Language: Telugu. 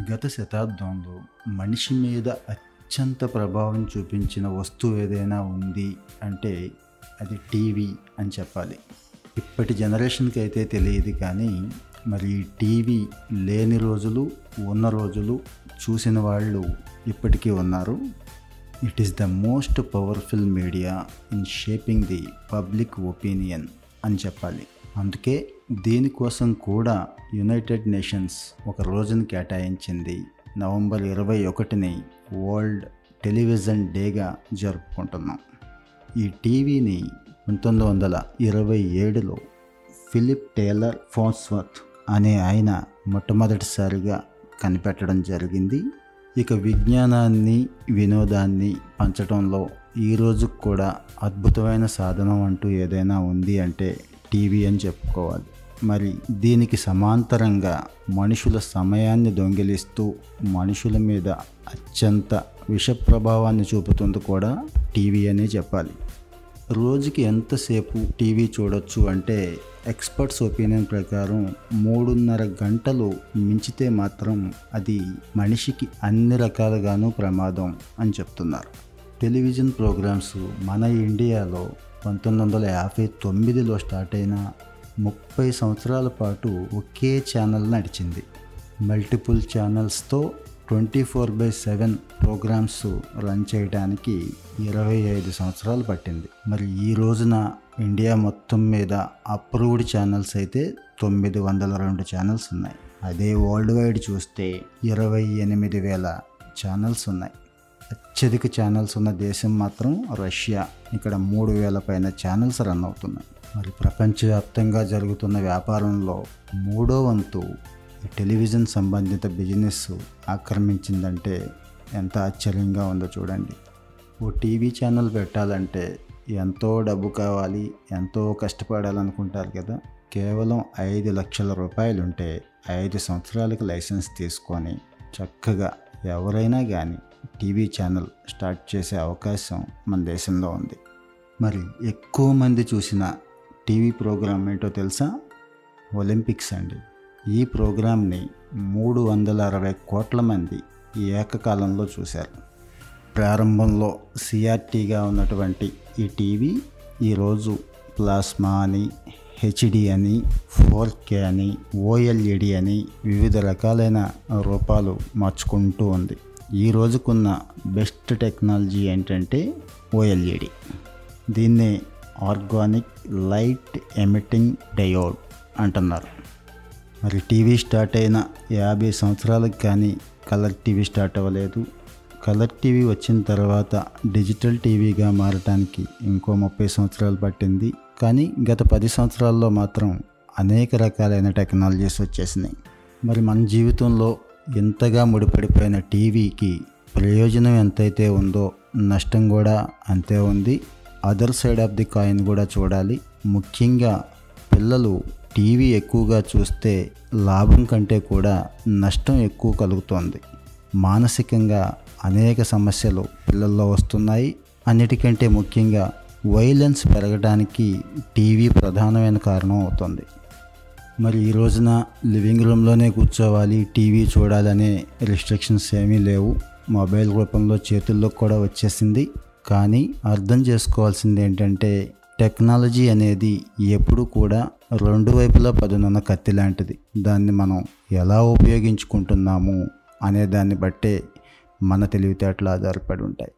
గత శతాబ్దంలో మనిషి మీద అత్యంత ప్రభావం చూపించిన వస్తువు ఏదైనా ఉంది అంటే అది టీవీ అని చెప్పాలి. ఇప్పటి జనరేషన్కి అయితే తెలియదు కానీ మరి టీవీ లేని రోజులు ఉన్న రోజులు చూసిన వాళ్ళు ఇప్పటికీ ఉన్నారు. It is the most powerful media in shaping the public opinion అని చెప్పాలి. అందుకే దీనికోసం కూడా యునైటెడ్ నేషన్స్ ఒక రోజును కేటాయించింది. నవంబర్ ఇరవై ఒకటిని వరల్డ్ టెలివిజన్ డేగా జరుపుకుంటున్నాం. ఈ టీవీని పంతొమ్మిది వందల ఇరవై ఏడులో ఫిలిప్ టేలర్ ఫోన్స్వర్త్ అనే ఆయన మొట్టమొదటిసారిగా కనిపెట్టడం జరిగింది. ఇక విజ్ఞానాన్ని వినోదాన్ని పంచడంలో ఈ కూడా అద్భుతమైన సాధనం అంటూ ఏదైనా ఉంది అంటే టీవీ అని చెప్పుకోవాలి. మరి దీనికి సమాంతరంగా మనుషుల సమయాన్ని దొంగిలిస్తూ మనుషుల మీద అత్యంత విష ప్రభావాన్ని చూపుతుంది కూడా టీవీ అనే చెప్పాలి. రోజుకి ఎంతసేపు టీవీ చూడొచ్చు అంటే ఎక్స్పర్ట్స్ ఒపీనియన్ ప్రకారం మూడున్నర గంటలు మించితే మాత్రం అది మనిషికి అన్ని రకాలుగాను ప్రమాదం అని చెప్తున్నారు. టెలివిజన్ ప్రోగ్రామ్స్ మన ఇండియాలో పంతొమ్మిది వందల యాభై తొమ్మిదిలో స్టార్ట్ అయిన ముప్పై సంవత్సరాల పాటు ఒకే ఛానల్ నడిచింది. Multiple ఛానల్స్తో twenty four by seven programmes run చేయడానికి ఇరవై ఐదు సంవత్సరాలు పట్టింది. మరి ఈ రోజున ఇండియా మొత్తం మీద అప్రూవ్డ్ ఛానల్స్ అయితే తొమ్మిది వందల రెండు ఛానల్స్ ఉన్నాయి. అదే వరల్డ్ వైడ్ చూస్తే ఇరవై ఎనిమిది వేల ఛానల్స్ ఉన్నాయి. అత్యధిక ఛానల్స్ ఉన్న దేశం మాత్రం రష్యా. ఇక్కడ మూడు వేల పైన ఛానల్స్ రన్ అవుతున్నాయి. మరి ప్రపంచవ్యాప్తంగా జరుగుతున్న వ్యాపారంలో మూడో వంతు టెలివిజన్ సంబంధిత బిజినెస్ ఆక్రమించిందంటే ఎంత ఆశ్చర్యంగా ఉందో చూడండి. ఓ టీవీ ఛానల్ పెట్టాలంటే ఎంతో డబ్బు కావాలి ఎంతో కష్టపడాలనుకుంటారు కదా. కేవలం ఐదు లక్షల రూపాయలు ఉంటే ఐదు సంవత్సరాలకు లైసెన్స్ తీసుకొని చక్కగా ఎవరైనా కానీ టీవీ ఛానల్ స్టార్ట్ చేసే అవకాశం మన దేశంలో ఉంది. మరి ఎక్కువ మంది చూసిన టీవీ ప్రోగ్రాం ఏంటో తెలుసా? ఒలింపిక్స్ అండి. ఈ ప్రోగ్రామ్ని మూడు వందల అరవై కోట్ల మంది ఈ ఏకకాలంలో చూశారు. ప్రారంభంలో సిఆర్టీగా ఉన్నటువంటి ఈ టీవీ ఈరోజు ప్లాస్మా అని హెచ్డి అని ఫోర్ కే అని ఓఎల్ఈడి అని వివిధ రకాలైన రూపాలు మార్చుకుంటూ ఉంది. ఈ రోజుకున్న బెస్ట్ టెక్నాలజీ ఏంటంటే ఓఎల్ఈడి. దీన్నే ఆర్గానిక్ లైట్ ఎమిటింగ్ డయోడ్ అంటున్నారు. మరి టీవీ స్టార్ట్ అయిన యాభై సంవత్సరాలకు కానీ కలర్ టీవీ స్టార్ట్ అవ్వలేదు. కలర్ టీవీ వచ్చిన తర్వాత డిజిటల్ టీవీగా మారటానికి ఇంకో ముప్పై సంవత్సరాలు పట్టింది. కానీ గత పది సంవత్సరాల్లో మాత్రం అనేక రకాలైన టెక్నాలజీస్ వచ్చేసినాయి. మరి మన జీవితంలో ఎంతగా ముడిపడిపోయిన టీవీకి ప్రయోజనం ఎంతైతే ఉందో నష్టం కూడా అంతే ఉంది. Other side of the coin కూడా చూడాలి. ముఖ్యంగా పిల్లలు టీవీ ఎక్కువగా చూస్తే లాభం కంటే కూడా నష్టం ఎక్కువ కలుగుతోంది. మానసికంగా అనేక సమస్యలు పిల్లల్లో వస్తున్నాయి. అన్నిటికంటే ముఖ్యంగా వైలెన్స్ పెరగడానికి టీవీ ప్రధానమైన కారణం అవుతుంది. మరి ఈ రోజున లివింగ్ రూమ్లోనే కూర్చోవాలి టీవీ చూడాలనే రిస్ట్రిక్షన్స్ ఏమీ లేవు. మొబైల్ రూపంలో చేతుల్లో కూడా వచ్చేసింది. కానీ అర్థం చేసుకోవాల్సింది ఏంటంటే టెక్నాలజీ అనేది ఎప్పుడు కూడా రెండు వైపులా పదునున్న కత్తి లాంటిది. దాన్ని మనం ఎలా ఉపయోగించుకుంటున్నాము అనే దాన్ని బట్టే మన తెలివితేటలు ఆధారపడి ఉంటాయి.